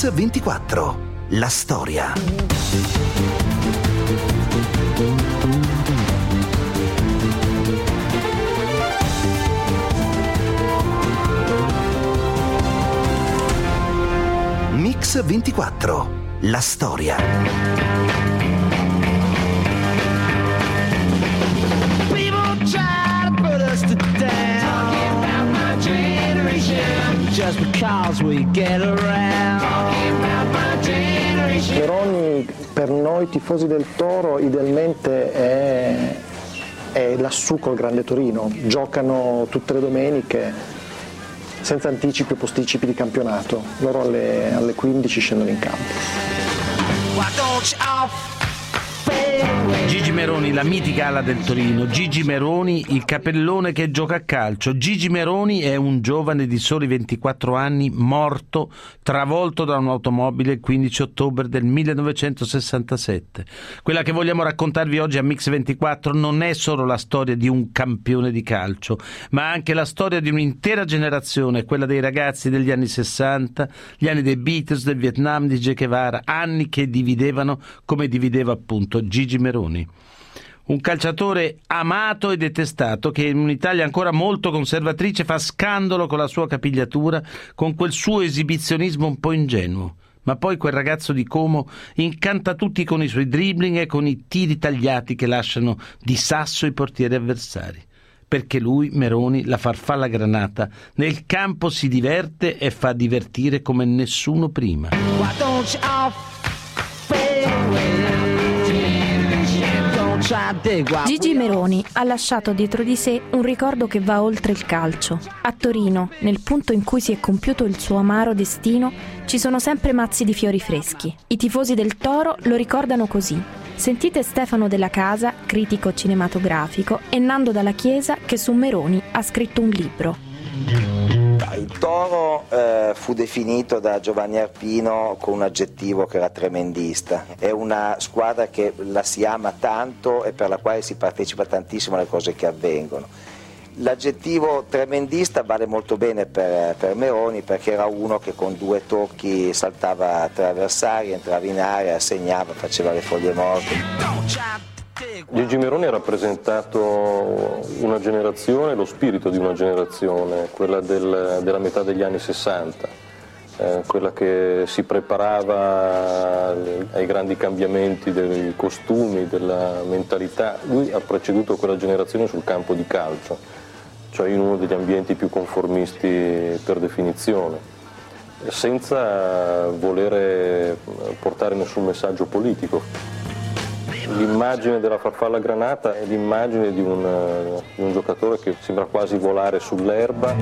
Mix 24. La storia. Mix 24. La storia. Just because we get around. Veroni per noi tifosi del Toro idealmente è, è lassù col Grande Torino, giocano tutte le domeniche senza anticipi o posticipi di campionato, loro alle, alle 15 scendono in campo. Gigi Meroni, la mitica ala del Torino. Gigi Meroni, il capellone che gioca a calcio. Gigi Meroni è un giovane di soli 24 anni morto, travolto da un'automobile il 15 ottobre del 1967. Quella che vogliamo raccontarvi oggi a Mix 24 non è solo la storia di un campione di calcio, ma anche la storia di un'intera generazione, quella dei ragazzi degli anni 60, gli anni dei Beatles, del Vietnam, di Che Guevara, anni che dividevano come divideva appunto Gigi Meroni. Un calciatore amato e detestato che in un'Italia ancora molto conservatrice fa scandalo con la sua capigliatura, con quel suo esibizionismo un po' ingenuo. Ma poi quel ragazzo di Como incanta tutti con i suoi dribbling e con i tiri tagliati che lasciano di sasso i portieri avversari. Perché lui, Meroni, la farfalla granata, nel campo si diverte e fa divertire come nessuno prima. Why don't you Gigi Meroni ha lasciato dietro di sé un ricordo che va oltre il calcio. A Torino, nel punto in cui si è compiuto il suo amaro destino, ci sono sempre mazzi di fiori freschi. I tifosi del Toro lo ricordano così. Sentite Stefano Della Casa, critico cinematografico, e Nando Dalla Chiesa che su Meroni ha scritto un libro. Il Toro eh, fu definito da Giovanni Arpino con un aggettivo che era tremendista. È una squadra che la si ama tanto e per la quale si partecipa tantissimo alle cose che avvengono. L'aggettivo tremendista vale molto bene per, per Meroni perché era uno che con due tocchi saltava tre avversari, entrava in area, segnava, faceva le foglie morte. Gigi Meroni ha rappresentato una generazione, lo spirito di una generazione, quella del- della metà degli anni 60, eh, quella che si preparava ai grandi cambiamenti dei costumi, della mentalità. Lui ha preceduto quella generazione sul campo di calcio, cioè in uno degli ambienti più conformisti per definizione senza volere portare nessun messaggio politico. L'immagine della farfalla granata è l'immagine di un, eh, di un giocatore che sembra quasi volare sull'erba.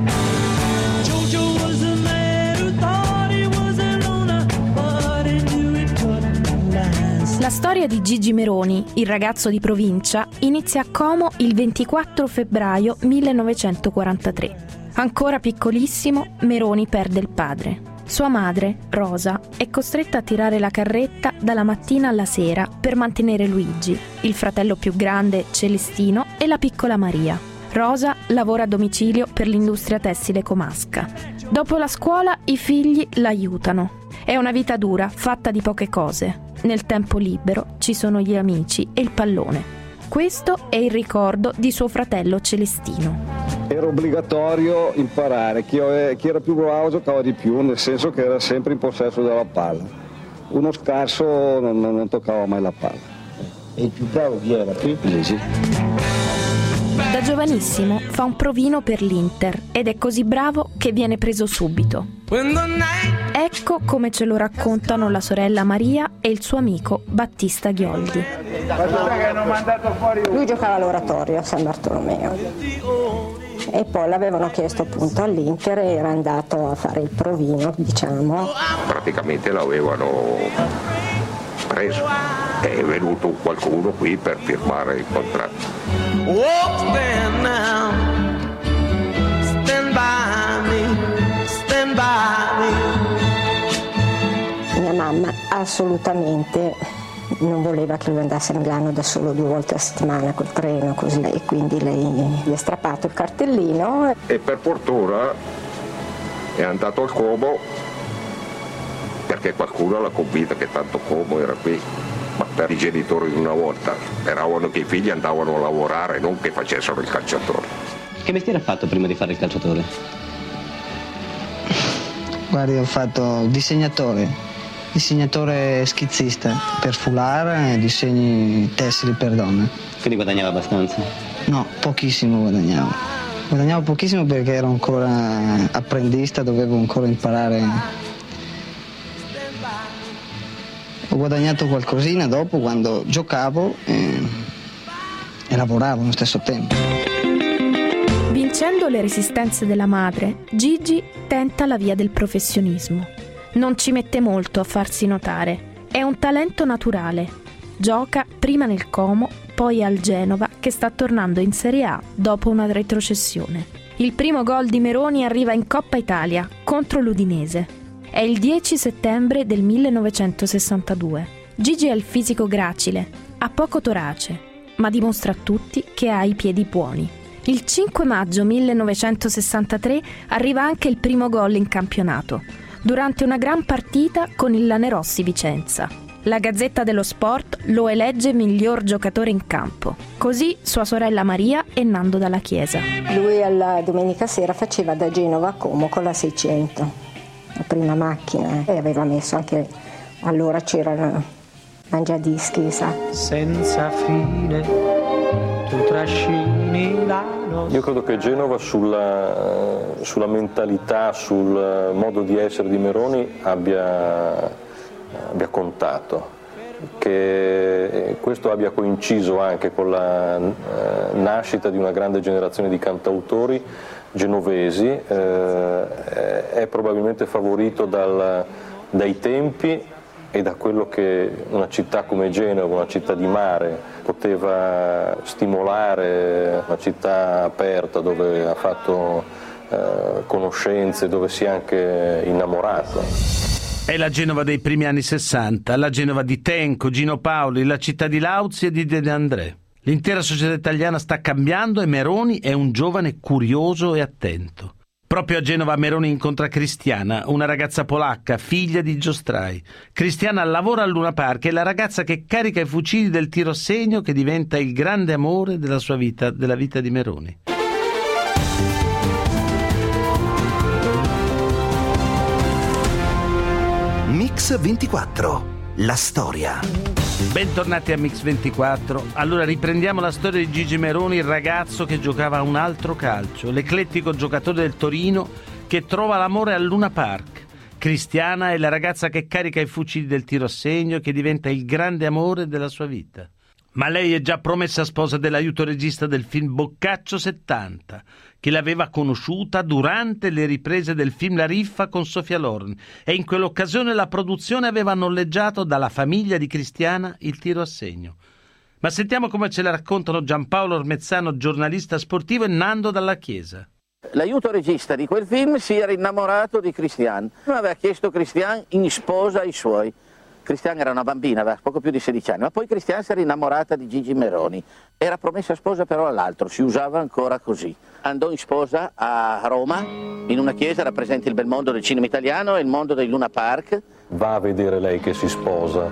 La storia di Gigi Meroni, il ragazzo di provincia, inizia a Como il 24 febbraio 1943. Ancora piccolissimo, Meroni perde il padre. Sua madre, Rosa, è costretta a tirare la carretta dalla mattina alla sera per mantenere Luigi, il fratello più grande, Celestino, e la piccola Maria. Rosa lavora a domicilio per l'industria tessile comasca. Dopo la scuola i figli l'aiutano. È una vita dura, fatta di poche cose. Nel tempo libero ci sono gli amici e il pallone. Questo è il ricordo di suo fratello Celestino. Era obbligatorio imparare, chi, era più bravo giocava di più, nel senso che era sempre in possesso della palla. Uno scarso non, non- non toccava mai la palla. E il più bravo chi era? Gigi. Da giovanissimo fa un provino per l'Inter ed è così bravo che viene preso subito. Ecco come ce lo raccontano la sorella Maria e il suo amico Battista Ghioldi. Lui giocava all'oratorio a San Bartolomeo e poi l'avevano chiesto appunto all'Inter e era andato a fare il provino, diciamo. praticamente l'avevano preso. È venuto qualcuno qui per firmare il contratto. walk stand now, stand by me, stand by me. Mamma assolutamente non voleva che lui andasse a Milano da solo due volte a settimana col treno così e quindi lei gli ha strappato il cartellino E per fortuna è andato al Como perché qualcuno l'ha convinta che tanto Como era qui. Ma per i genitori di una volta speravano che i figli andavano a lavorare, non che facessero il calciatore. Che mestiere ha fatto prima di fare il calciatore? Guardi, ho fatto disegnatore, disegnatore schizzista per foulard e disegni tessili per donne. Quindi guadagnava abbastanza? No, pochissimo guadagnavo. Guadagnavo pochissimo perché ero ancora apprendista, dovevo ancora imparare. Ho guadagnato qualcosina dopo quando giocavo e, e lavoravo allo stesso tempo. Vincendo le resistenze della madre, Gigi tenta la via del professionismo. Non ci mette molto a farsi notare. È un talento naturale. Gioca prima nel Como, poi al Genova, che sta tornando in Serie A dopo una retrocessione. Il primo gol di Meroni arriva in Coppa Italia contro l'Udinese. È il 10 settembre del 1962. Gigi ha il fisico gracile, ha poco torace, ma dimostra a tutti che ha i piedi buoni. Il 5 maggio 1963 arriva anche il primo gol in campionato, durante una gran partita con il Lanerossi Vicenza. La Gazzetta dello Sport lo elegge miglior giocatore in campo. Così sua sorella Maria e Nando Dalla Chiesa. Lui alla domenica sera faceva da Genova a Como con la 600, la prima macchina, e aveva messo anche, allora c'era il mangiadischi, sa. Senza fine, tu trascini la notte. Io credo che Genova sulla, sulla mentalità, sul modo di essere di Meroni abbia, abbia contato, che questo abbia coinciso anche con la eh, nascita di una grande generazione di cantautori genovesi, eh, è probabilmente favorito dal, dai tempi e da quello che una città come Genova, una città di mare, poteva stimolare, una città aperta dove ha fatto eh, conoscenze, dove si è anche innamorato. È la Genova dei primi anni 60, la Genova di Tenco, Gino Paoli, la città di Lauzi e di De André. L'intera società italiana sta cambiando e Meroni è un giovane curioso e attento. Proprio a Genova Meroni incontra Cristiana, una ragazza polacca, figlia di Giostrai. Cristiana lavora al Luna Park, è la ragazza che carica i fucili del tiro a segno che diventa il grande amore della sua vita, della vita di Meroni. Mix 24. La storia. Bentornati a Mix24. Allora riprendiamo la storia di Gigi Meroni, il ragazzo che giocava un altro calcio, l'eclettico giocatore del Torino che trova l'amore al Luna Park. Cristiana è la ragazza che carica i fucili del tiro a segno e che diventa il grande amore della sua vita. Ma lei è già promessa sposa dell'aiuto regista del film Boccaccio 70, che l'aveva conosciuta durante le riprese del film La Riffa con Sofia Loren e in quell'occasione la produzione aveva noleggiato dalla famiglia di Cristiana il tiro a segno. Ma sentiamo come ce la raccontano Giampaolo Ormezzano, giornalista sportivo, e Nando Dalla Chiesa. L'aiuto regista di quel film si era innamorato di Christian, aveva chiesto Christian in sposa ai suoi. Cristian era una bambina, aveva poco più di 16 anni, ma poi Cristian si era innamorata di Gigi Meroni. Era promessa sposa però all'altro, si usava ancora così. Andò in sposa a Roma, in una chiesa rappresenta il bel mondo del cinema italiano e il mondo dei Luna Park. Va a vedere lei che si sposa,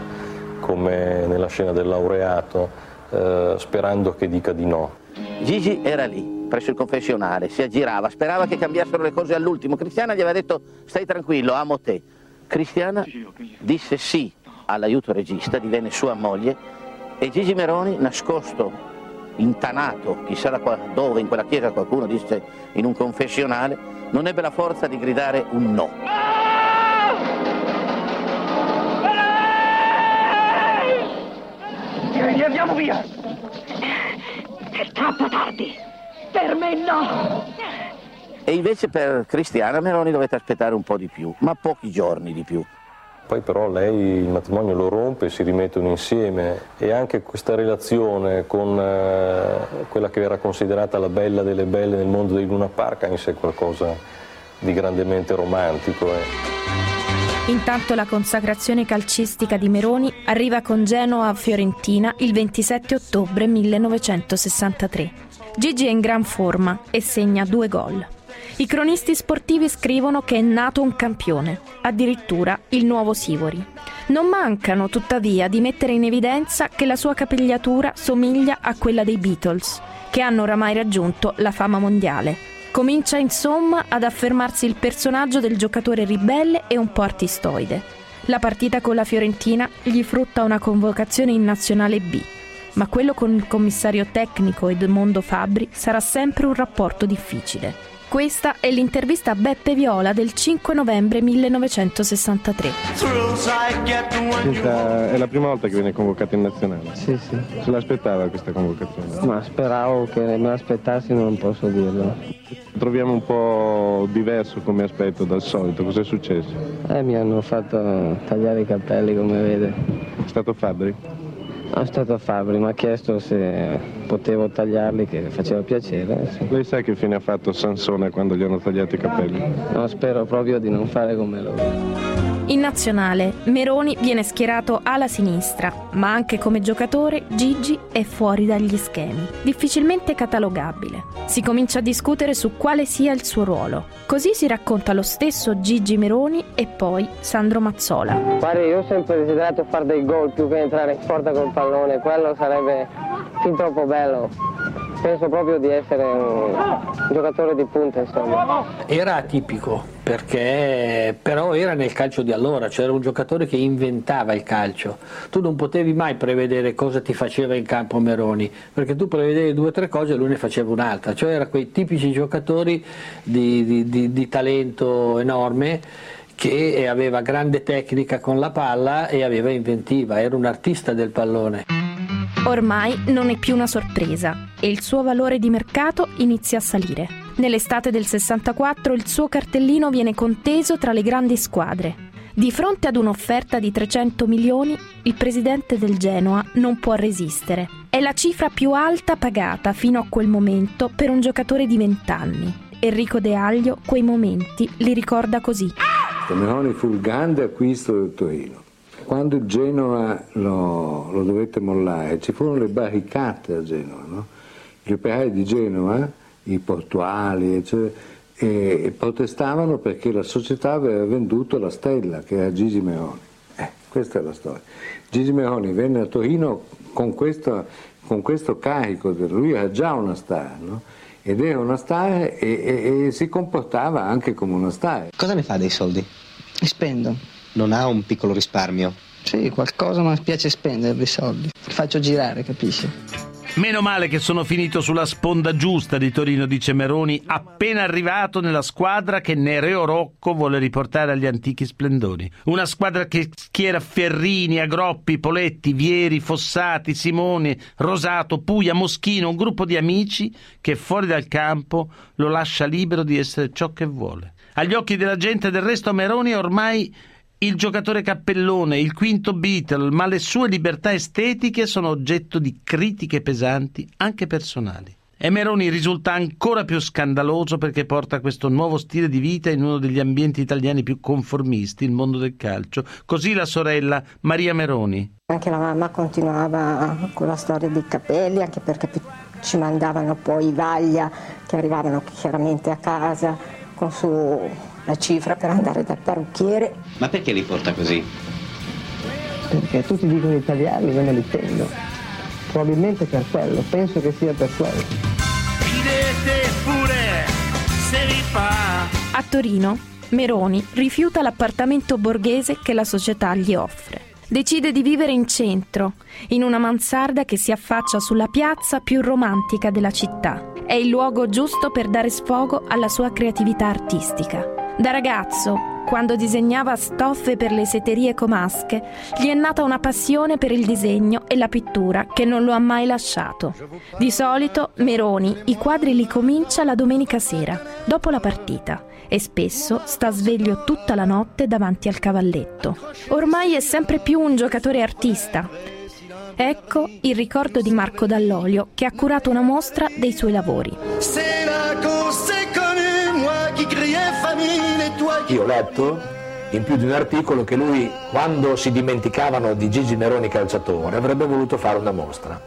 come nella scena del laureato, eh, sperando che dica di no. Gigi era lì, presso il confessionale, si aggirava, sperava che cambiassero le cose all'ultimo. Cristiana gli aveva detto stai tranquillo, amo te. Cristiana disse sì all'aiuto regista, divenne sua moglie e Gigi Meroni, nascosto, intanato, chissà da qua, dove, in quella chiesa qualcuno disse in un confessionale, non ebbe la forza di gridare un no. Andiamo via! È troppo tardi! Per me no! E invece per Cristiana Meroni dovette aspettare un po' di più, ma pochi giorni di più. Poi però lei il matrimonio lo rompe, si rimettono insieme e anche questa relazione con eh, quella che era considerata la bella delle belle nel mondo dei Luna Park ha in sé qualcosa di grandemente romantico. Eh. Intanto la consacrazione calcistica di Meroni arriva con Genoa a Fiorentina il 27 ottobre 1963. Gigi è in gran forma e segna due gol. I cronisti sportivi scrivono che è nato un campione, addirittura il nuovo Sivori. Non mancano, tuttavia, di mettere in evidenza che la sua capigliatura somiglia a quella dei Beatles, che hanno oramai raggiunto la fama mondiale. Comincia insomma ad affermarsi il personaggio del giocatore ribelle e un po' artistoide. La partita con la Fiorentina gli frutta una convocazione in Nazionale B, ma quello con il commissario tecnico Edmondo Fabri sarà sempre un rapporto difficile. Questa è l'intervista a Beppe Viola del 5 novembre 1963. Questa è la prima volta che viene convocato in nazionale? Sì, sì. Se l'aspettava questa convocazione? Ma speravo che me l'aspettassi, non posso dirlo. Troviamo un po' diverso come aspetto dal solito, cos'è successo? Eh, mi hanno fatto tagliare i capelli, come vede. È stato Fabri? Sono stato Fabri, mi ha chiesto se potevo tagliarli, che faceva piacere. Sì. Lei sa che fine ha fatto Sansone quando gli hanno tagliato i capelli? No, spero proprio di non fare come loro. In nazionale, Meroni viene schierato alla sinistra, ma anche come giocatore Gigi è fuori dagli schemi, difficilmente catalogabile. Si comincia a discutere su quale sia il suo ruolo. Così si racconta lo stesso Gigi Meroni e poi Sandro Mazzola. Guarda, io ho sempre desiderato fare dei gol più che entrare in porta col pallone, quello sarebbe fin troppo bello. Penso proprio di essere un giocatore di punta, insomma. Era atipico perché però era nel calcio di allora, cioè era un giocatore che inventava il calcio. Tu non potevi mai prevedere cosa ti faceva in campo Meroni, perché tu prevedevi due o tre cose e lui ne faceva un'altra, cioè era quei tipici giocatori di, di, di, di talento enorme che aveva grande tecnica con la palla e aveva inventiva, era un artista del pallone. Ormai non è più una sorpresa e il suo valore di mercato inizia a salire. Nell'estate del 64 il suo cartellino viene conteso tra le grandi squadre. Di fronte ad un'offerta di 300 milioni, il presidente del Genoa non può resistere. È la cifra più alta pagata fino a quel momento per un giocatore di 20 anni. Enrico De Aglio quei momenti li ricorda così. Meroni fu il grande acquisto del Torino. Quando il Genoa lo, lo dovette mollare, ci furono le barricate a Genova, no? gli operai di Genova, i portuali, eccetera, e protestavano perché la società aveva venduto la stella, che era Gigi Meroni. Eh, questa è la storia. Gigi Meroni venne a Torino con questo, con questo carico, lui era già una star, no? Ed era una star e, e, e si comportava anche come una star. Cosa ne fa dei soldi? Li spendo. Non ha un piccolo risparmio? Sì, qualcosa mi piace spendere dei soldi. Li faccio girare, capisci? Meno male che sono finito sulla sponda giusta di Torino, dice Meroni, appena arrivato nella squadra che Nereo Rocco vuole riportare agli antichi splendori. Una squadra che schiera Ferrini, Agroppi, Poletti, Vieri, Fossati, Simone, Rosato, Puglia, Moschino, un gruppo di amici che fuori dal campo lo lascia libero di essere ciò che vuole. Agli occhi della gente del resto Meroni è ormai il giocatore cappellone, il quinto Beatle, ma le sue libertà estetiche sono oggetto di critiche pesanti, anche personali. E Meroni risulta ancora più scandaloso perché porta questo nuovo stile di vita in uno degli ambienti italiani più conformisti, il mondo del calcio. Così la sorella Maria Meroni. Anche la mamma continuava con la storia dei capelli, anche perché ci mandavano poi i vaglia che arrivavano chiaramente a casa con su la cifra per andare dal parrucchiere. Ma perché li porta così? Perché tutti dicono di tagliarli, io me li tengo. Probabilmente per quello, penso che sia per quello. Ridete pure se vi fa. A Torino, Meroni rifiuta l'appartamento borghese che la società gli offre. Decide di vivere in centro, in una mansarda che si affaccia sulla piazza più romantica della città. È il luogo giusto per dare sfogo alla sua creatività artistica. Da ragazzo, quando disegnava stoffe per le seterie comasche, gli è nata una passione per il disegno e la pittura che non lo ha mai lasciato. Di solito Meroni i quadri li comincia la domenica sera, dopo la partita, e spesso sta sveglio tutta la notte davanti al cavalletto. Ormai è sempre più un giocatore artista. Ecco il ricordo di Marco Dall'Olio che ha curato una mostra dei suoi lavori. Io ho letto in più di un articolo che lui, quando si dimenticavano di Gigi Meroni calciatore, avrebbe voluto fare una mostra.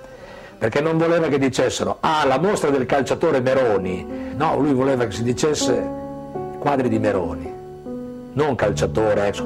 Perché non voleva che dicessero, ah, la mostra del calciatore Meroni. No, lui voleva che si dicesse quadri di Meroni, non calciatore, ex,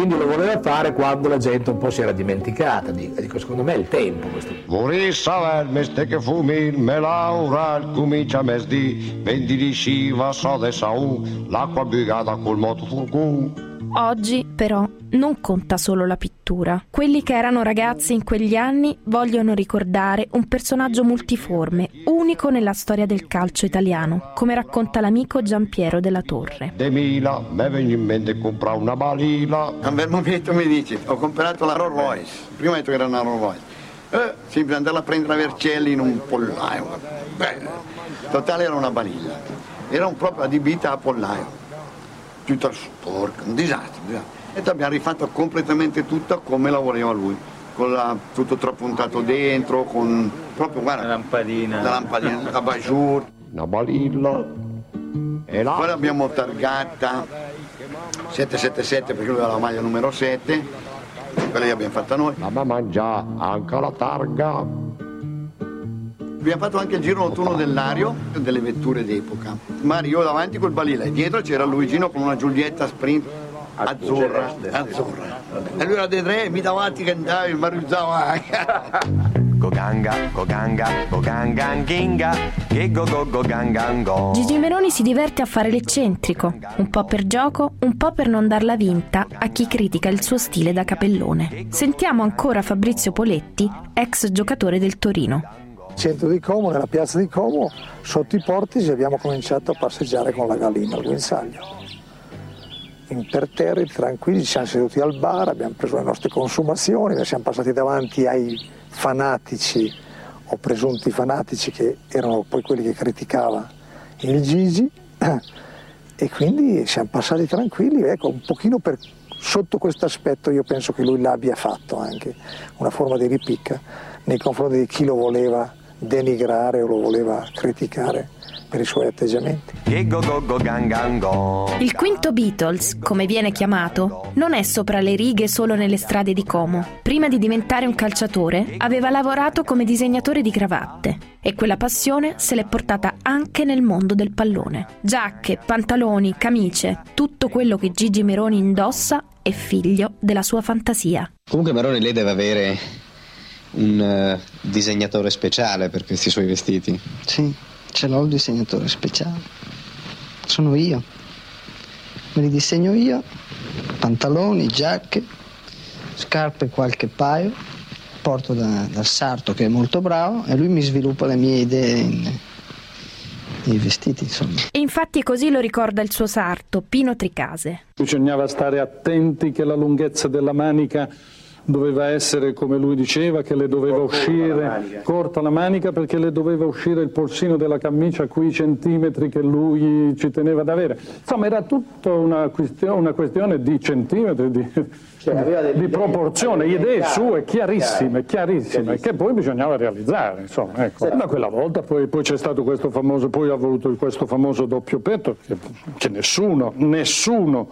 quindi lo voleva fare quando la gente un po' si era dimenticata, dico, secondo me è il tempo questo. Vorrei sapere meste che fumi, me laura, comincia mesdì, vendi di sciva, so de saù, l'acqua bugata col moto furcù. Oggi, però, non conta solo la pittura. Quelli che erano ragazzi in quegli anni vogliono ricordare un personaggio multiforme, unico nella storia del calcio italiano, come racconta l'amico Giampiero della Torre. De Mila, me viene in mente comprare una balila. A un bel momento mi dice, ho comprato la Rolls Royce, prima ho detto che era una Rolls Royce. Eh, sempre andare a prendere Vercelli in un pollaio. Beh, totale era una balilla. Era un proprio adibita a pollaio. Tutta sporca, un disastro. un disastro. E abbiamo rifatto completamente tutta come la voleva lui. Con la, tutto trapuntato dentro, con proprio guarda, la lampadina, la lampadina, la bajour. Una balilla. E là? Poi l'abbiamo targata 777 perché lui aveva la maglia numero 7, quella che abbiamo fatta noi. Ma mangia anche la targa. Abbiamo fatto anche il giro notturno dell'ario delle vetture d'epoca. Mario davanti col balile, e dietro c'era Luigino con una Giulietta Sprint azzurra. azzurra. E lui era dei tre, mi davanti che andavi, mi arrivava anche. Goganga, goganga, goganga, ginga, che go go go gangango. Gigi Meroni si diverte a fare l'eccentrico, un po' per gioco, un po' per non darla vinta a chi critica il suo stile da capellone. Sentiamo ancora Fabrizio Poletti, ex giocatore del Torino. Centro di Como, nella piazza di Como, sotto i portici abbiamo cominciato a passeggiare con la gallina al guinzaglio. Imperterriti, tranquilli, ci siamo seduti al bar, abbiamo preso le nostre consumazioni, siamo passati davanti ai fanatici o presunti fanatici che erano poi quelli che criticava il Gigi e quindi siamo passati tranquilli, ecco, un pochino per, sotto questo aspetto io penso che lui l'abbia fatto anche, una forma di ripicca nei confronti di chi lo voleva denigrare o lo voleva criticare per i suoi atteggiamenti. Il quinto Beatles, come viene chiamato, non è sopra le righe solo nelle strade di Como. Prima di diventare un calciatore, aveva lavorato come disegnatore di cravatte e quella passione se l'è portata anche nel mondo del pallone. Giacche, pantaloni, camicie, tutto quello che Gigi Meroni indossa è figlio della sua fantasia. Comunque Maroni lei deve avere un eh, disegnatore speciale per questi suoi vestiti. Sì, ce l'ho il disegnatore speciale. Sono io. Me li disegno io, pantaloni, giacche, scarpe qualche paio, porto da- dal sarto che è molto bravo e lui mi sviluppa le mie idee in- nei vestiti, insomma. E infatti così lo ricorda il suo sarto, Pino Tricase. Bisognava stare attenti che la lunghezza della manica doveva essere come lui diceva, che le doveva uscire corta la manica perché le doveva uscire il polsino della camicia a quei centimetri che lui ci teneva ad avere. Insomma, era tutta una questione, una questione di centimetri, di, di proporzione, idee sue chiarissime, chiarissime, che poi bisognava realizzare. Insomma, ecco. Da quella volta poi, poi c'è stato questo famoso, poi ha voluto questo famoso doppio petto, che, che nessuno, nessuno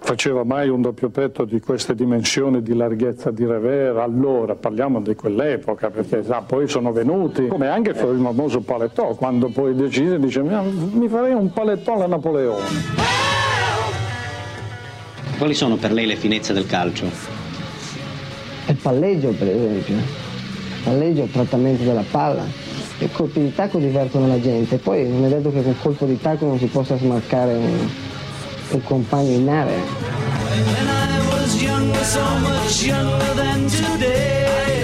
faceva mai un doppio petto di queste dimensioni di larghezza di revers, allora parliamo di quell'epoca, perché sa, poi sono venuti, come anche il famoso palettò, quando poi decise, dice "Ma mi farei un palettò alla Napoleone. Quali sono per lei le finezze del calcio? Il palleggio, per esempio. Il palleggio, il trattamento della palla. I colpi di tacco divertono la gente. Poi non è detto che con colpo di tacco non si possa smarcare un, un compagno in nave.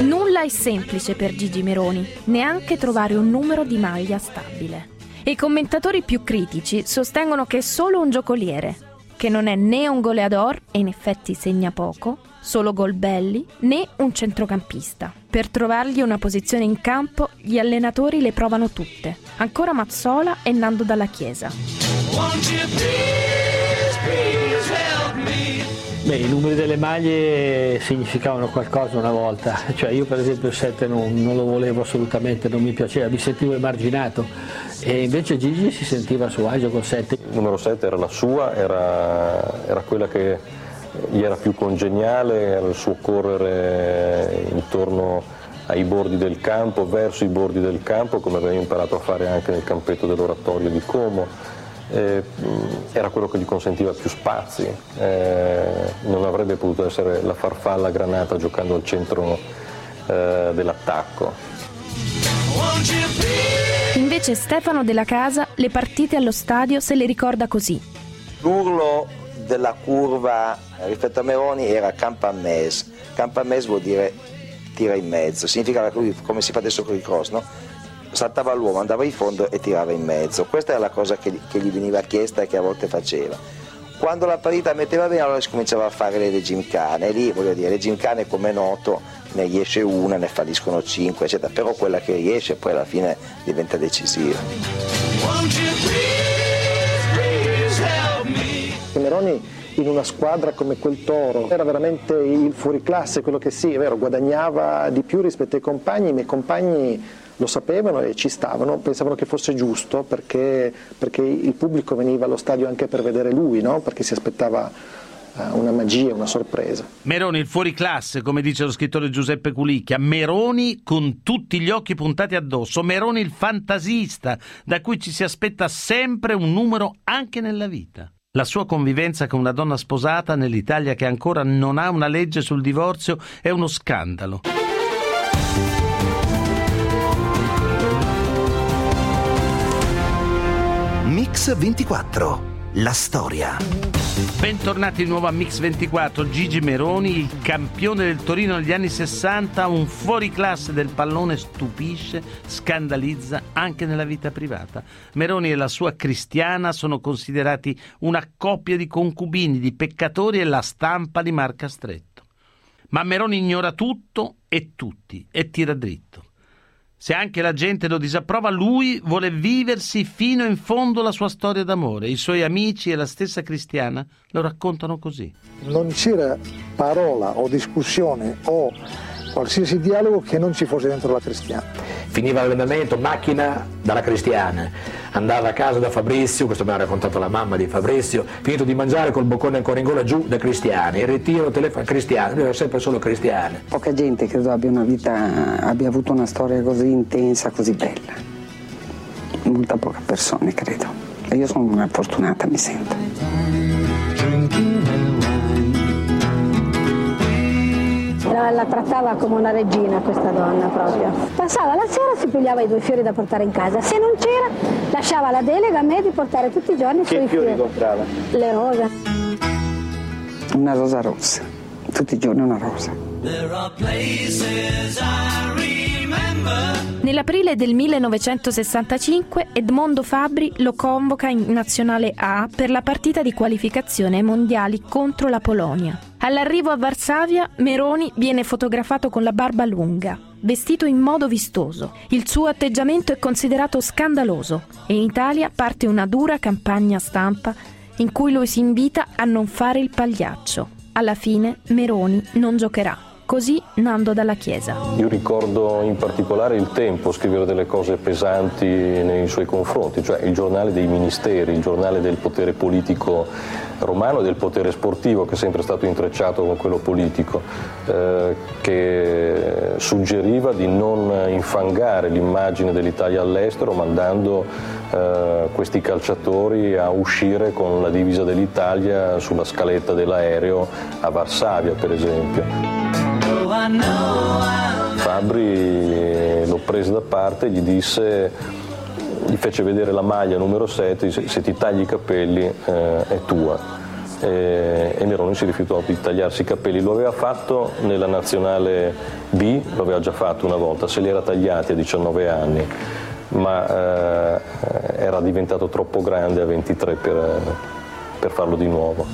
Nulla è semplice per Gigi Meroni, neanche trovare un numero di maglia stabile. E I commentatori più critici sostengono che è solo un giocoliere, che non è né un goleador, e in effetti segna poco, solo gol belli, né un centrocampista. Per trovargli una posizione in campo, gli allenatori le provano tutte, ancora Mazzola e Nando Dalla Chiesa. Beh, i numeri delle maglie significavano qualcosa una volta, cioè io per esempio il 7 non, non lo volevo assolutamente, non mi piaceva, mi sentivo emarginato e invece Gigi si sentiva a suo agio col 7. Il numero 7 era la sua, era, era quella che gli era più congeniale, era il suo correre intorno ai bordi del campo, verso i bordi del campo, come aveva imparato a fare anche nel campetto dell'oratorio di Como. Eh, era quello che gli consentiva più spazi, eh, non avrebbe potuto essere la farfalla granata giocando al centro eh, dell'attacco. Invece Stefano della Casa le partite allo stadio se le ricorda così. L'urlo della curva rispetto a Meroni era Campames. Campames vuol dire tira in mezzo, significa come si fa adesso con i cross, no? Saltava l'uomo, andava in fondo e tirava in mezzo. Questa era la cosa che, che gli veniva chiesta e che a volte faceva. Quando la partita metteva bene allora si cominciava a fare le gimcane, lì voglio dire, le gimcane come è noto ne riesce una, ne falliscono cinque, eccetera, però quella che riesce poi alla fine diventa decisiva. Meroni in una squadra come quel Toro era veramente il fuoriclasse, quello che sì, è vero, guadagnava di più rispetto ai compagni, ma i compagni lo sapevano e ci stavano, pensavano che fosse giusto perché, perché il pubblico veniva allo stadio anche per vedere lui, no? perché si aspettava eh, una magia, una sorpresa. Meroni il fuoriclasse, come dice lo scrittore Giuseppe Culicchia, Meroni con tutti gli occhi puntati addosso, Meroni il fantasista, da cui ci si aspetta sempre un numero anche nella vita. La sua convivenza con una donna sposata nell'Italia che ancora non ha una legge sul divorzio è uno scandalo. Mix 24. La storia. Bentornati di nuovo a Mix 24. Gigi Meroni, il campione del Torino negli anni 60, un fuoriclasse del pallone, stupisce, scandalizza anche nella vita privata. Meroni e la sua cristiana sono considerati una coppia di concubini, di peccatori e la stampa li marca stretto. Ma Meroni ignora tutto e tutti e tira dritto. Se anche la gente lo disapprova, lui vuole viversi fino in fondo la sua storia d'amore. I suoi amici e la stessa cristiana lo raccontano così. Non c'era parola o discussione o qualsiasi dialogo che non ci fosse dentro la cristiana. Finiva l'allenamento, macchina dalla cristiana, andava a casa da Fabrizio, questo mi ha raccontato la mamma di Fabrizio, finito di mangiare col boccone ancora in gola giù da cristiani, il ritiro, telefono, cristiani, lui era sempre solo cristiani. Poca gente credo abbia una vita, abbia avuto una storia così intensa, così bella. Molta poca persone credo. E io sono una fortunata, mi sento. La, la trattava come una regina questa donna proprio. Passava la sera, si pigliava i due fiori da portare in casa. Se non c'era, lasciava la delega a me di portare tutti i giorni i Che suoi fiori fiori. comprava? Le rose. Una rosa rossa, tutti i giorni una rosa. Nell'aprile del 1965 Edmondo Fabri lo convoca in Nazionale A per la partita di qualificazione ai mondiali contro la Polonia. All'arrivo a Varsavia, Meroni viene fotografato con la barba lunga, vestito in modo vistoso. Il suo atteggiamento è considerato scandaloso e in Italia parte una dura campagna stampa in cui lo si invita a non fare il pagliaccio. Alla fine Meroni non giocherà. Così Nando dalla Chiesa. Io ricordo in particolare il tempo scrivere delle cose pesanti nei suoi confronti, cioè il giornale dei ministeri, il giornale del potere politico romano e del potere sportivo che è sempre stato intrecciato con quello politico, eh, che suggeriva di non infangare l'immagine dell'Italia all'estero mandando eh, questi calciatori a uscire con la divisa dell'Italia sulla scaletta dell'aereo a Varsavia per esempio. Fabri lo prese da parte e gli disse, gli fece vedere la maglia numero 7, disse, se ti tagli i capelli eh, è tua. E, e Neroni si rifiutò di tagliarsi i capelli, lo aveva fatto nella nazionale B, lo aveva già fatto una volta, se li era tagliati a 19 anni, ma eh, era diventato troppo grande a 23 per, per farlo di nuovo.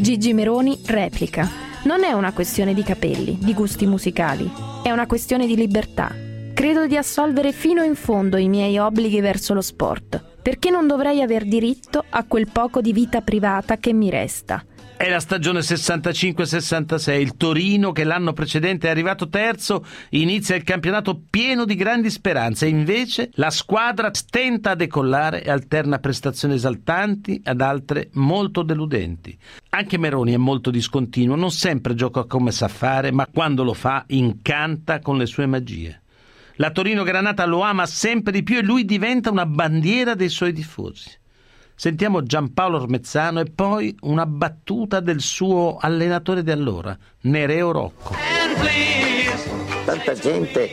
Gigi Meroni replica. Non è una questione di capelli, di gusti musicali, è una questione di libertà. Credo di assolvere fino in fondo i miei obblighi verso lo sport, perché non dovrei aver diritto a quel poco di vita privata che mi resta. È la stagione 65-66. Il Torino, che l'anno precedente è arrivato terzo, inizia il campionato pieno di grandi speranze. Invece la squadra stenta a decollare e alterna prestazioni esaltanti ad altre molto deludenti. Anche Meroni è molto discontinuo, non sempre gioca come sa fare, ma quando lo fa incanta con le sue magie. La Torino Granata lo ama sempre di più e lui diventa una bandiera dei suoi tifosi. Sentiamo Giampaolo Ormezzano e poi una battuta del suo allenatore di allora, Nereo Rocco. Tanta gente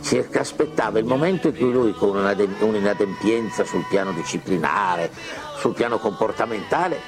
si aspettava il momento in cui lui con un'inadempienza sul piano disciplinare, sul piano comportamentale,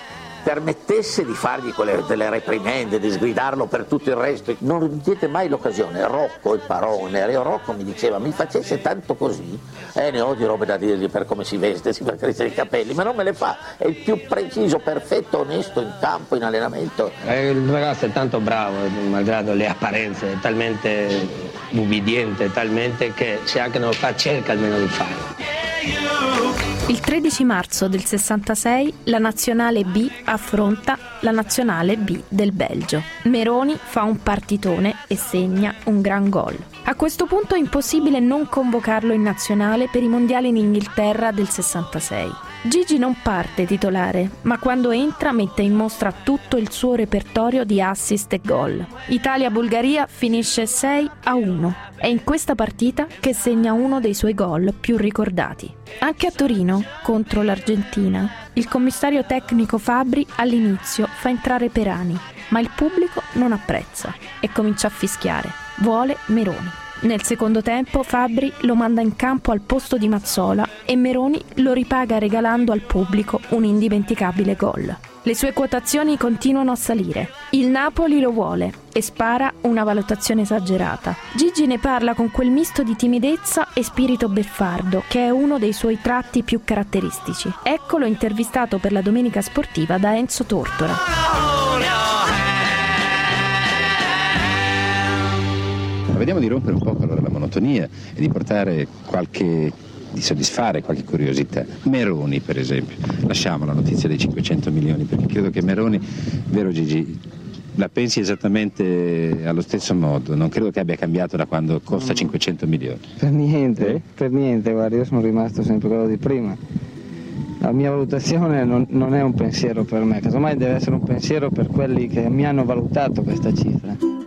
permettesse di fargli quelle, delle reprimende, di sgridarlo per tutto il resto. Non diede mai l'occasione. Rocco, il parone, Reo Rocco mi diceva mi facesse tanto così, eh ne ho di robe da dirgli per come si veste, si fa crescere i capelli, ma non me le fa. È il più preciso, perfetto, onesto in campo, in allenamento. Eh, il ragazzo è tanto bravo, malgrado le apparenze, è talmente ubbidiente, talmente che se anche non lo fa cerca almeno di farlo. Il 13 marzo del 66 la nazionale B affronta la nazionale B del Belgio. Meroni fa un partitone e segna un gran gol. A questo punto è impossibile non convocarlo in nazionale per i mondiali in Inghilterra del 66. Gigi non parte titolare, ma quando entra mette in mostra tutto il suo repertorio di assist e gol. Italia-Bulgaria finisce 6 a 1. È in questa partita che segna uno dei suoi gol più ricordati. Anche a Torino, contro l'Argentina, il commissario tecnico Fabri all'inizio fa entrare Perani, ma il pubblico non apprezza e comincia a fischiare. Vuole Meroni. Nel secondo tempo Fabri lo manda in campo al posto di Mazzola e Meroni lo ripaga regalando al pubblico un indimenticabile gol. Le sue quotazioni continuano a salire. Il Napoli lo vuole e spara una valutazione esagerata. Gigi ne parla con quel misto di timidezza e spirito beffardo che è uno dei suoi tratti più caratteristici. Eccolo intervistato per la Domenica Sportiva da Enzo Tortora. Ma vediamo di rompere un po' allora la monotonia e di portare qualche di soddisfare qualche curiosità. Meroni, per esempio, lasciamo la notizia dei 500 milioni, perché credo che Meroni, vero Gigi, la pensi esattamente allo stesso modo, non credo che abbia cambiato da quando costa 500 milioni. Per niente, per niente, guarda, io sono rimasto sempre quello di prima. La mia valutazione non, non è un pensiero per me, casomai deve essere un pensiero per quelli che mi hanno valutato questa cifra.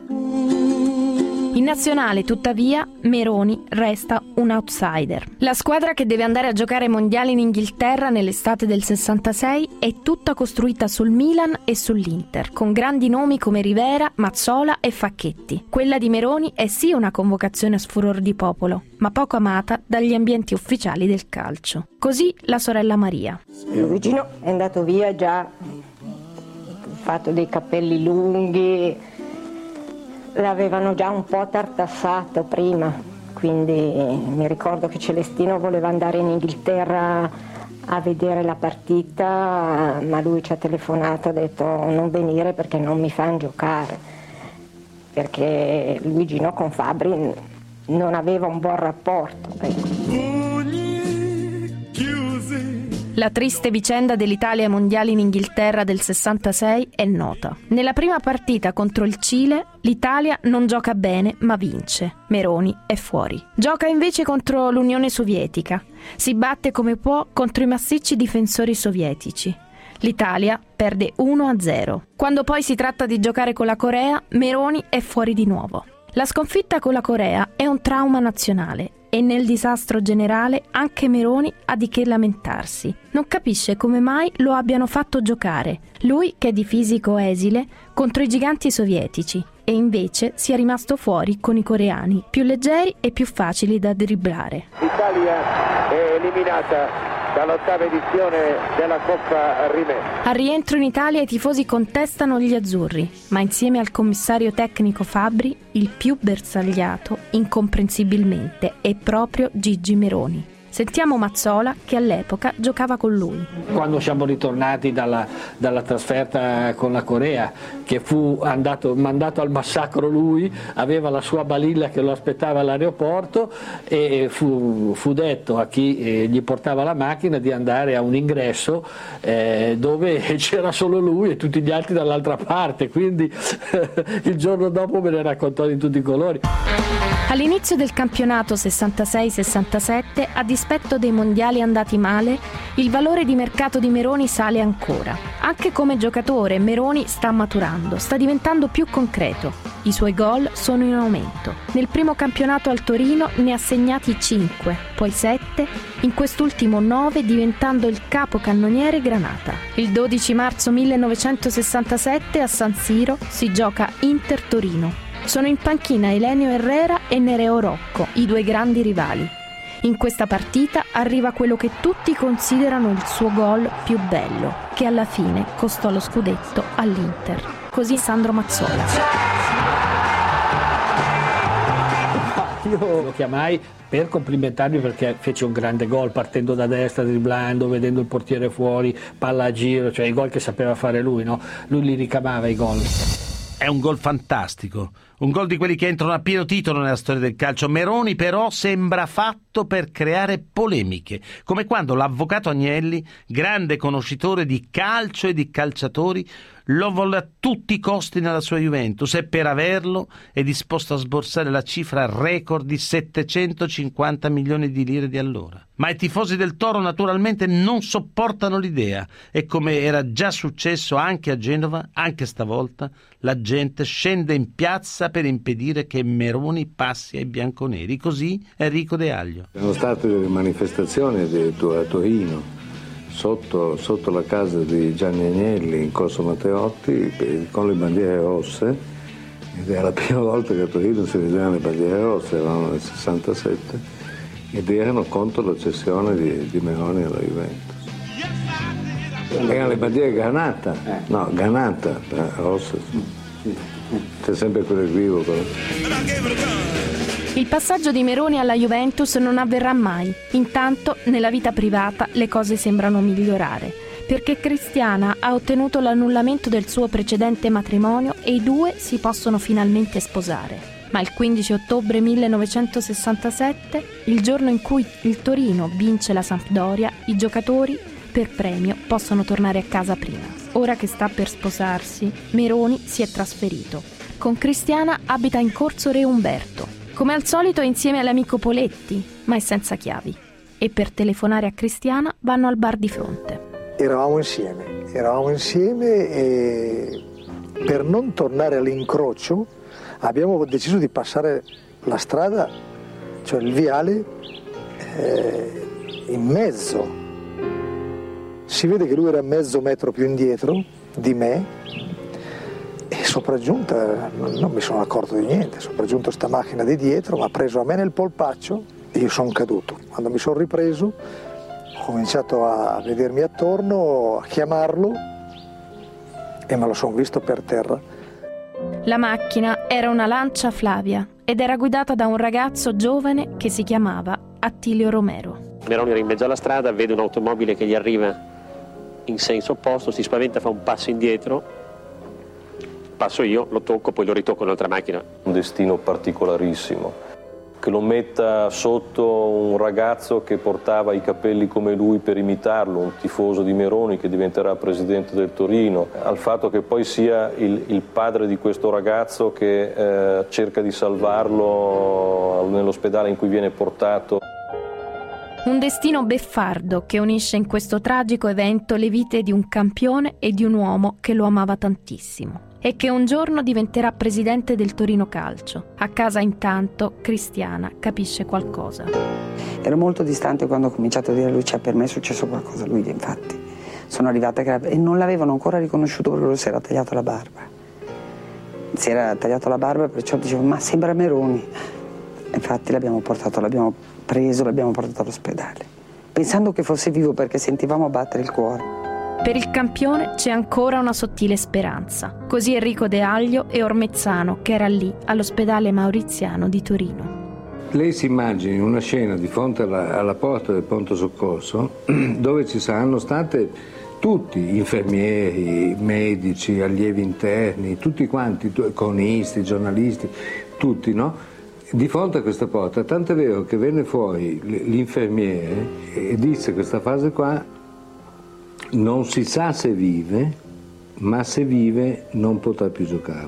In nazionale, tuttavia, Meroni resta un outsider. La squadra che deve andare a giocare ai mondiali in Inghilterra nell'estate del 66 è tutta costruita sul Milan e sull'Inter, con grandi nomi come Rivera, Mazzola e Facchetti. Quella di Meroni è sì una convocazione a sfuror di popolo, ma poco amata dagli ambienti ufficiali del calcio. Così la sorella Maria. Luigino è andato via già fatto dei capelli lunghi, l'avevano già un po' tartassato prima, quindi mi ricordo che Celestino voleva andare in Inghilterra a vedere la partita, ma lui ci ha telefonato, ha detto non venire perché non mi fanno giocare, perché Luigino con Fabri non aveva un buon rapporto. Ecco. La triste vicenda dell'Italia ai mondiali in Inghilterra del 66 è nota. Nella prima partita contro il Cile, l'Italia non gioca bene ma vince. Meroni è fuori. Gioca invece contro l'Unione Sovietica. Si batte come può contro i massicci difensori sovietici. L'Italia perde 1-0. Quando poi si tratta di giocare con la Corea, Meroni è fuori di nuovo. La sconfitta con la Corea è un trauma nazionale e nel disastro generale anche Meroni ha di che lamentarsi. Non capisce come mai lo abbiano fatto giocare, lui che è di fisico esile, contro i giganti sovietici e invece sia rimasto fuori con i coreani, più leggeri e più facili da dribblare. L'Italia è eliminata dall'ottava edizione della Coppa Rimè. Al rientro in Italia i tifosi contestano gli azzurri, ma insieme al commissario tecnico Fabri, il più bersagliato, incomprensibilmente, è proprio Gigi Meroni. Sentiamo Mazzola che all'epoca giocava con lui. Quando siamo ritornati dalla, dalla trasferta con la Corea, che fu andato, mandato al massacro lui, aveva la sua balilla che lo aspettava all'aeroporto e fu, fu detto a chi eh, gli portava la macchina di andare a un ingresso eh, dove c'era solo lui e tutti gli altri dall'altra parte, quindi il giorno dopo me ne raccontò di tutti i colori. All'inizio del campionato 66-67, a dispetto dei mondiali andati male, il valore di mercato di Meroni sale ancora. Anche come giocatore Meroni sta maturando, sta diventando più concreto. I suoi gol sono in aumento. Nel primo campionato al Torino ne ha segnati 5, poi 7, in quest'ultimo 9 diventando il capocannoniere Granata. Il 12 marzo 1967 a San Siro si gioca Inter-Torino. Sono in panchina Elenio Herrera e Nereo Rocco, i due grandi rivali. In questa partita arriva quello che tutti considerano il suo gol più bello, che alla fine costò lo scudetto all'Inter. Così Sandro Mazzola. Io lo chiamai per complimentarmi perché fece un grande gol partendo da destra, dribblando, vedendo il portiere fuori, palla a giro, cioè i gol che sapeva fare lui, no? Lui li ricamava i gol. È un gol fantastico, un gol di quelli che entrano a pieno titolo nella storia del calcio. Meroni però sembra fatto per creare polemiche, come quando l'avvocato Agnelli, grande conoscitore di calcio e di calciatori, lo volle a tutti i costi nella sua Juventus e per averlo è disposto a sborsare la cifra record di 750 milioni di lire di allora. Ma i tifosi del Toro naturalmente non sopportano l'idea e come era già successo anche a Genova, anche stavolta, la gente scende in piazza per impedire che Meroni passi ai bianconeri. Così Enrico De Aglio. Sono state manifestazioni a Torino sotto, sotto, la casa di Gianni Agnelli in Corso Matteotti con le bandiere rosse ed era la prima volta che a Torino si vedevano le bandiere rosse, erano nel 67 ed erano contro la cessione di, di Meloni alla Juventus. Erano le bandiere granata, no, granata, eh, rosse. C'è sempre quell'equivoco. Il passaggio di Meroni alla Juventus non avverrà mai. Intanto, nella vita privata, le cose sembrano migliorare, perché Cristiana ha ottenuto l'annullamento del suo precedente matrimonio e i due si possono finalmente sposare. Ma il 15 ottobre 1967, il giorno in cui il Torino vince la Sampdoria, i giocatori, per premio, possono tornare a casa prima. Ora che sta per sposarsi, Meroni si è trasferito. Con Cristiana abita in Corso Re Umberto, come al solito è insieme all'amico Poletti, ma è senza chiavi. E per telefonare a Cristiana vanno al bar di fronte. Eravamo insieme, eravamo insieme e per non tornare all'incrocio abbiamo deciso di passare la strada, cioè il viale, eh, in mezzo. Si vede che lui era mezzo metro più indietro di me e sopraggiunta, non mi sono accorto di niente, sopraggiunto sta macchina di dietro, mi ha preso a me nel polpaccio e io sono caduto. Quando mi sono ripreso ho cominciato a vedermi attorno, a chiamarlo e me lo sono visto per terra. La macchina era una Lancia Flavia ed era guidata da un ragazzo giovane che si chiamava Attilio Romero. Meroni era in mezzo alla strada, vede un'automobile che gli arriva in senso opposto, si spaventa, fa un passo indietro passo io, lo tocco, poi lo ritocco in un'altra macchina. Un destino particolarissimo, che lo metta sotto un ragazzo che portava i capelli come lui per imitarlo, un tifoso di Meroni che diventerà presidente del Torino, al fatto che poi sia il, il padre di questo ragazzo che eh, cerca di salvarlo nell'ospedale in cui viene portato. Un destino beffardo che unisce in questo tragico evento le vite di un campione e di un uomo che lo amava tantissimo e che un giorno diventerà presidente del Torino Calcio. A casa intanto Cristiana capisce qualcosa. Ero molto distante quando ho cominciato a dire a lui, cioè per me è successo qualcosa a lui, infatti. Sono arrivata e non l'avevano ancora riconosciuto perché lui si era tagliato la barba. Si era tagliato la barba perciò dicevo, ma sembra Meroni. Infatti l'abbiamo portato, l'abbiamo preso, l'abbiamo portato all'ospedale, pensando che fosse vivo perché sentivamo battere il cuore. Per il campione c'è ancora una sottile speranza. Così Enrico De Aglio e Ormezzano, che era lì all'ospedale mauriziano di Torino. Lei si immagini una scena di fronte alla, alla porta del pronto soccorso dove ci saranno state tutti, infermieri, medici, allievi interni, tutti quanti, cronisti, giornalisti, tutti, no? Di fronte a questa porta, tanto è vero che venne fuori l'infermiere e disse questa frase qua non si sa se vive, ma se vive non potrà più giocare a.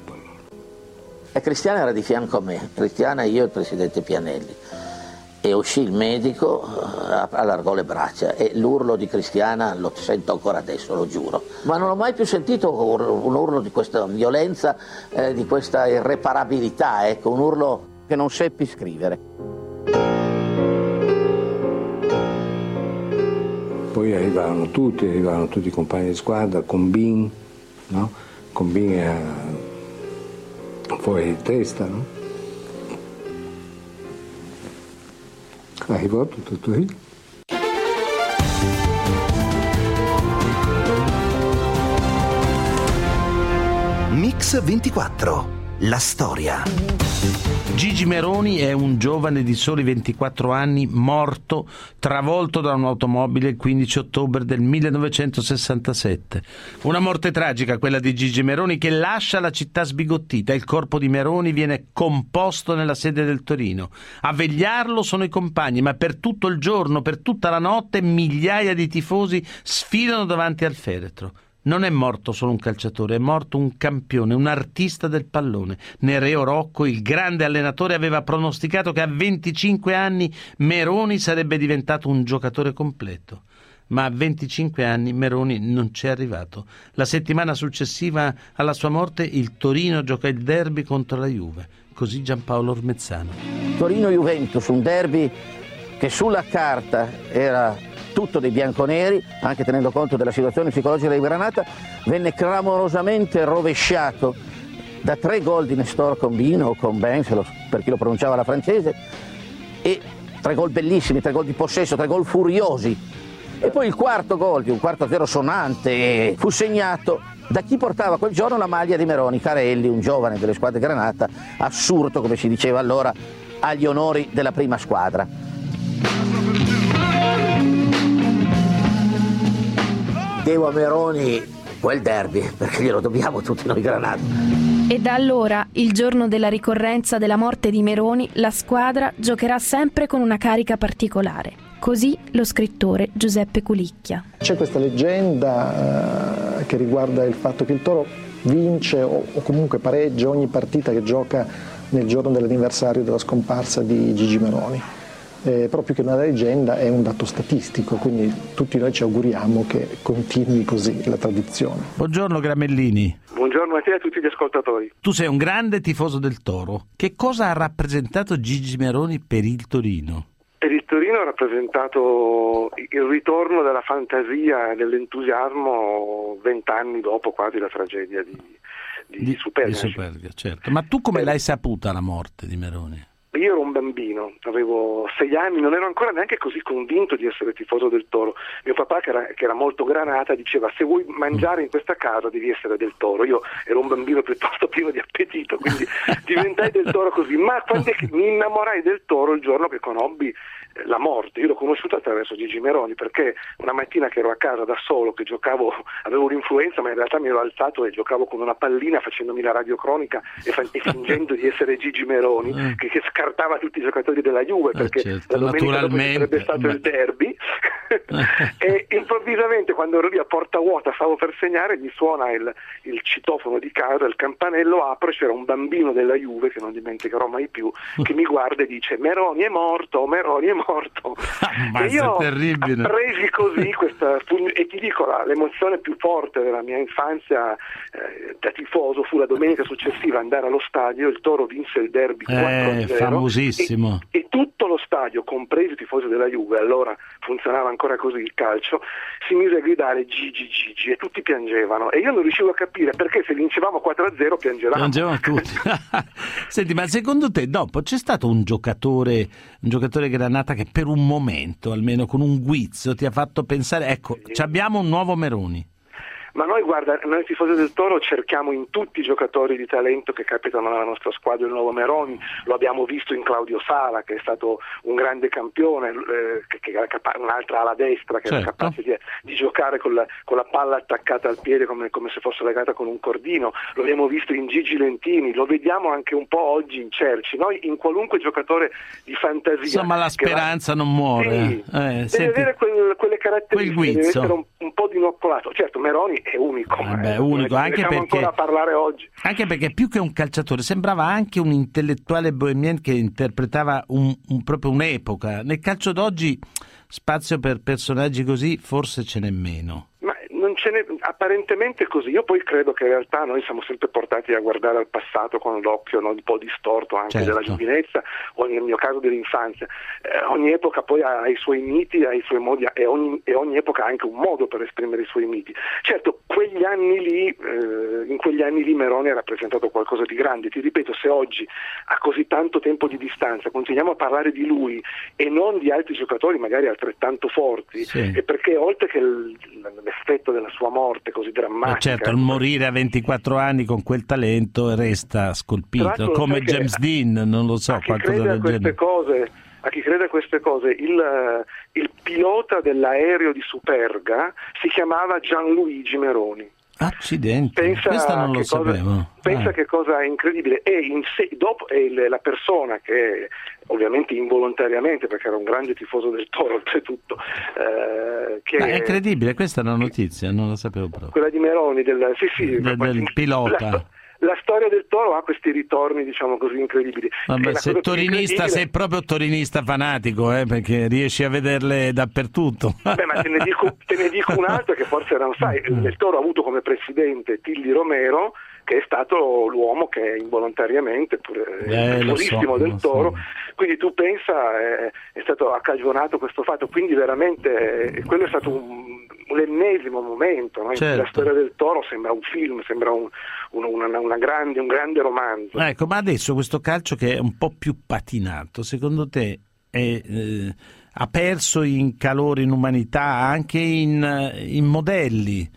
E Cristiana era di fianco a me, Cristiana, io e il presidente Pianelli. E uscì il medico, eh, allargò le braccia e l'urlo di Cristiana lo sento ancora adesso, lo giuro. Ma non ho mai più sentito un urlo di questa violenza, eh, di questa irreparabilità, ecco, un urlo che non seppi scrivere. Poi arrivavano tutti, arrivavano tutti i compagni di squadra, Combin, no? Combin era fuori di testa, no? Arrivò tutto, tutto lì. Mix 24. La storia. Gigi Meroni è un giovane di soli 24 anni morto travolto da un'automobile il 15 ottobre del 1967. Una morte tragica quella di Gigi Meroni che lascia la città sbigottita. Il corpo di Meroni viene composto nella sede del Torino. A vegliarlo sono i compagni, ma per tutto il giorno, per tutta la notte migliaia di tifosi sfilano davanti al feretro. Non è morto solo un calciatore, è morto un campione, un artista del pallone. Nereo Rocco, il grande allenatore, aveva pronosticato che a 25 anni Meroni sarebbe diventato un giocatore completo. Ma a 25 anni Meroni non c'è arrivato. La settimana successiva alla sua morte il Torino gioca il derby contro la Juve. Così Giampaolo Ormezzano. Torino-Juventus, un derby che sulla carta era tutto dei bianconeri, anche tenendo conto della situazione psicologica di Granata, venne clamorosamente rovesciato da tre gol di Nestor Combino o Combin, per chi lo pronunciava la francese, e tre gol bellissimi, tre gol di possesso, tre gol furiosi. E poi il quarto gol, di un quarto zero sonante, fu segnato da chi portava quel giorno la maglia di Meroni, Carelli, un giovane delle squadre Granata, assurdo come si diceva allora, agli onori della prima squadra. Devo a Meroni quel derby, perché glielo dobbiamo tutti noi granati. E da allora, il giorno della ricorrenza della morte di Meroni, la squadra giocherà sempre con una carica particolare. Così lo scrittore Giuseppe Culicchia. C'è questa leggenda eh, che riguarda il fatto che il Toro vince o, o comunque pareggia ogni partita che gioca nel giorno dell'anniversario della scomparsa di Gigi Meroni eh, proprio che una leggenda è un dato statistico, quindi tutti noi ci auguriamo che continui così la tradizione. Buongiorno Gramellini. Buongiorno a te e a tutti gli ascoltatori. Tu sei un grande tifoso del Toro. Che cosa ha rappresentato Gigi Meroni per il Torino? Per il Torino ha rappresentato il ritorno della fantasia e dell'entusiasmo vent'anni dopo quasi la tragedia di, di, di Superga. Di Superga certo. Ma tu come l'hai saputa la morte di Meroni? Io ero un bambino, avevo sei anni, non ero ancora neanche così convinto di essere tifoso del toro. Mio papà, che era, che era, molto granata, diceva se vuoi mangiare in questa casa devi essere del toro. Io ero un bambino piuttosto pieno di appetito, quindi diventai del toro così. Ma quando mi innamorai del toro il giorno che conobbi la morte. Io l'ho conosciuto attraverso Gigi Meroni perché una mattina che ero a casa da solo, che giocavo, avevo un'influenza, ma in realtà mi ero alzato e giocavo con una pallina facendomi la radiocronica e, fa- e fingendo di essere Gigi Meroni, mm. che, che, scartava tutti i giocatori della Juve eh, perché certo. la domenica dopo sarebbe stato Beh. il derby. e improvvisamente quando ero lì a porta vuota stavo per segnare mi suona il, il citofono di casa, il campanello apro e c'era un bambino della Juve che non dimenticherò mai più che mi guarda e dice Meroni è morto, Meroni è morto Ma e io terribile. presi così questa e ti dico la, l'emozione più forte della mia infanzia eh, da tifoso fu la domenica successiva andare allo stadio il Toro vinse il derby 4-0 eh, famosissimo e, e tutto lo stadio compreso i tifosi della Juve allora funzionava ancora così il calcio, si mise a gridare Gigi Gigi e tutti piangevano e io non riuscivo a capire perché se vincevamo 4-0 piangevamo. Piangevano tutti. Senti, ma secondo te dopo c'è stato un giocatore, un giocatore Granata che per un momento, almeno con un guizzo, ti ha fatto pensare, ecco, sì. abbiamo un nuovo Meroni? Ma noi guarda, noi tifosi del Toro cerchiamo in tutti i giocatori di talento che capitano nella nostra squadra il nuovo Meroni, lo abbiamo visto in Claudio Sala che è stato un grande campione, eh, che, che capa- un'altra ala destra che certo. era capace di, di giocare con la, con la, palla attaccata al piede come, come, se fosse legata con un cordino, lo abbiamo visto in Gigi Lentini, lo vediamo anche un po' oggi in Cerci, noi in qualunque giocatore di fantasia... Insomma la speranza va... non muore. Sì, eh, deve senti... avere quel, quelle caratteristiche deve essere un, un, po' dinoccolato. Certo, Meroni è unico, eh beh, eh, unico anche perché, ancora parlare oggi. Anche perché più che un calciatore sembrava anche un intellettuale bohemien che interpretava un, un, proprio un'epoca. Nel calcio d'oggi spazio per personaggi così forse ce n'è meno ce n'è apparentemente così, io poi credo che in realtà noi siamo sempre portati a guardare al passato con l'occhio no, un po' distorto anche certo. della giovinezza o nel mio caso dell'infanzia. Eh, ogni epoca poi ha i suoi miti, ha i suoi modi e ogni, e ogni, epoca ha anche un modo per esprimere i suoi miti. Certo, quegli anni lì, eh, in quegli anni lì Meroni ha rappresentato qualcosa di grande. Ti ripeto, se oggi a così tanto tempo di distanza continuiamo a parlare di lui e non di altri giocatori magari altrettanto forti, sì. è perché oltre che l'effetto della sua morte così drammatica. Ma certo, il morire a 24 anni con quel talento resta scolpito, come James Dean, non lo so, qualcosa del genere. Cose, a chi crede a queste cose, il, il pilota dell'aereo di Superga si chiamava Gianluigi Meroni. Accidenti, pensa questa non lo cosa, sapevo. Pensa ah. che cosa incredibile. E se, dopo è la persona che ovviamente involontariamente, perché era un grande tifoso del Toro oltretutto. Eh, che, Ma è incredibile, questa è una notizia, non la sapevo proprio. Quella di Meroni, del, sì, sì, del, del pilota. La, la storia del toro ha questi ritorni, diciamo così, incredibili. Vabbè, sei torinista, sei proprio torinista fanatico, eh, perché riesci a vederle dappertutto. Beh, ma te ne dico, te ne dico un altro che forse non sai. Il toro ha avuto come presidente Tilli Romero, che è stato l'uomo che involontariamente, pure eh, il so, del toro, so. quindi tu pensa, è, è stato accagionato questo fatto, quindi veramente quello è stato un, l'ennesimo momento, no? certo. la storia del toro sembra un film, sembra un, un, una, una grande, un grande romanzo. Ecco, ma adesso questo calcio che è un po' più patinato, secondo te è, eh, ha perso in calore, in umanità, anche in, in modelli?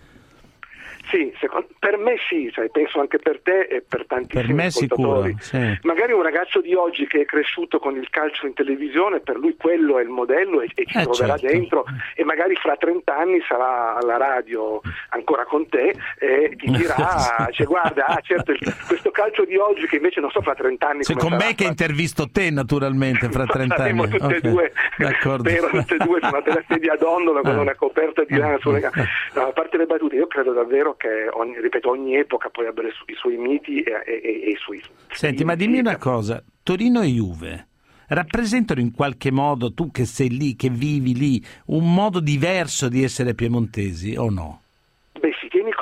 Sì, secondo, per me sì, sai, penso anche per te e per tantissimi per me ascoltatori. Sicuro, sì. Magari un ragazzo di oggi che è cresciuto con il calcio in televisione, per lui quello è il modello e, e ci eh, troverà certo. dentro e magari fra 30 anni sarà alla radio ancora con te e ti dirà, cioè, guarda, ah, certo, il, questo calcio di oggi che invece non so fra 30 anni... Cioè, con sarà, me che intervisto te naturalmente fra 30 anni. tutte e okay. due, D'accordo. spero tutte e due su una della sedia d'ondola con ah. una coperta di lana sulle gambe. No, a parte le battute, io credo davvero che ogni, ripeto, ogni epoca poi abbia i suoi miti e, e, e i suoi... Senti, ma dimmi una cosa, Torino e Juve rappresentano in qualche modo, tu che sei lì, che vivi lì, un modo diverso di essere piemontesi o no?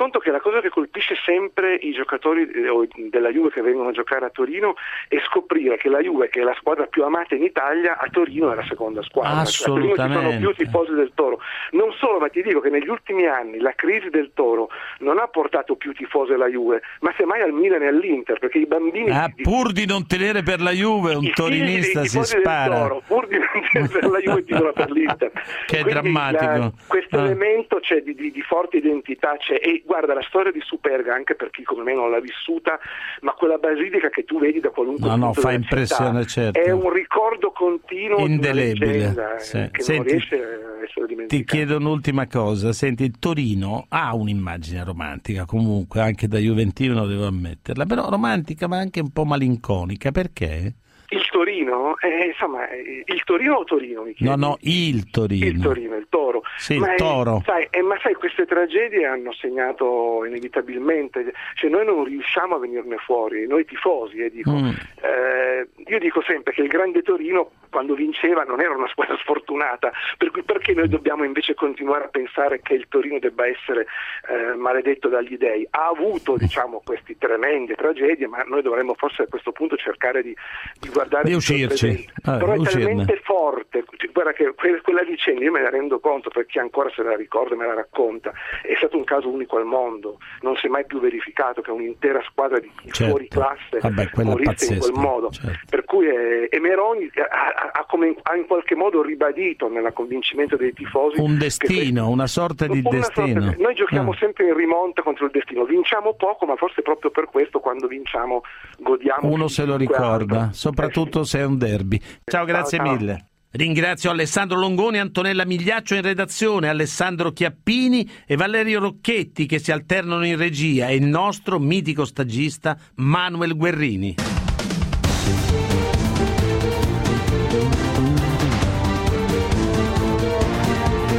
Conto che la cosa che colpisce sempre i giocatori eh, della Juve che vengono a giocare a Torino è scoprire che la Juve, che è la squadra più amata in Italia, a Torino è la seconda squadra. Assolutamente. Cioè, a Torino ci sono più tifosi del Toro. Non solo, ma ti dico che negli ultimi anni la crisi del Toro non ha portato più tifosi alla Juve, ma semmai al Milan e all'Inter, perché i bambini... Ah, pur di non tenere per la Juve, un torinista si spara. Toro, pur di non tenere per la Juve, tifono per l'Inter. Che è drammatico. La, questo ah. elemento c'è di, di, di forte identità c'è e guarda la storia di Superga anche per chi come me non l'ha vissuta ma quella basilica che tu vedi da qualunque no, no, fa impressione città, certo. è un ricordo continuo indelebile leggenda, sì. eh, che Senti, non riesce a essere dimenticata ti chiedo un'ultima cosa senti Torino ha un'immagine romantica comunque anche da Juventino devo ammetterla però romantica ma anche un po' malinconica perché? Il Torino, eh, insomma, il Torino o Torino? Mi no, no, il Torino. Il Torino, il Toro. Sì, ma il Toro. È, sai, eh, ma sai, queste tragedie hanno segnato inevitabilmente, cioè noi non riusciamo a venirne fuori, noi tifosi, eh, dico. Mm. Eh, io dico sempre che il grande Torino quando vinceva non era una squadra sfortunata, per cui perché noi dobbiamo invece continuare a pensare che il Torino debba essere eh, maledetto dagli dei? Ha avuto diciamo queste tremende tragedie, ma noi dovremmo forse a questo punto cercare di, di guardare di uscirci. Ah, Però è uscirne. talmente forte, guarda che quella vicenda io me ne rendo conto per chi ancora se la ricorda e me la racconta, è stato un caso unico al mondo, non si è mai più verificato che un'intera squadra di certo. fuori classe Vabbè, morisse in quel modo. Certo. Per cui è, e Meroni ha, ha, come, ha, in qualche modo ribadito nel convincimento dei tifosi un destino, una sorta di una destino. Sorta, noi giochiamo ah. sempre in rimonta contro il destino, vinciamo poco, ma forse proprio per questo quando vinciamo godiamo. Uno se lo ricorda, soprattutto se è un derby. Ciao, grazie ciao, ciao. mille. Ringrazio Alessandro Longoni, Antonella Migliaccio in redazione, Alessandro Chiappini e Valerio Rocchetti che si alternano in regia e il nostro mitico stagista Manuel Guerrini.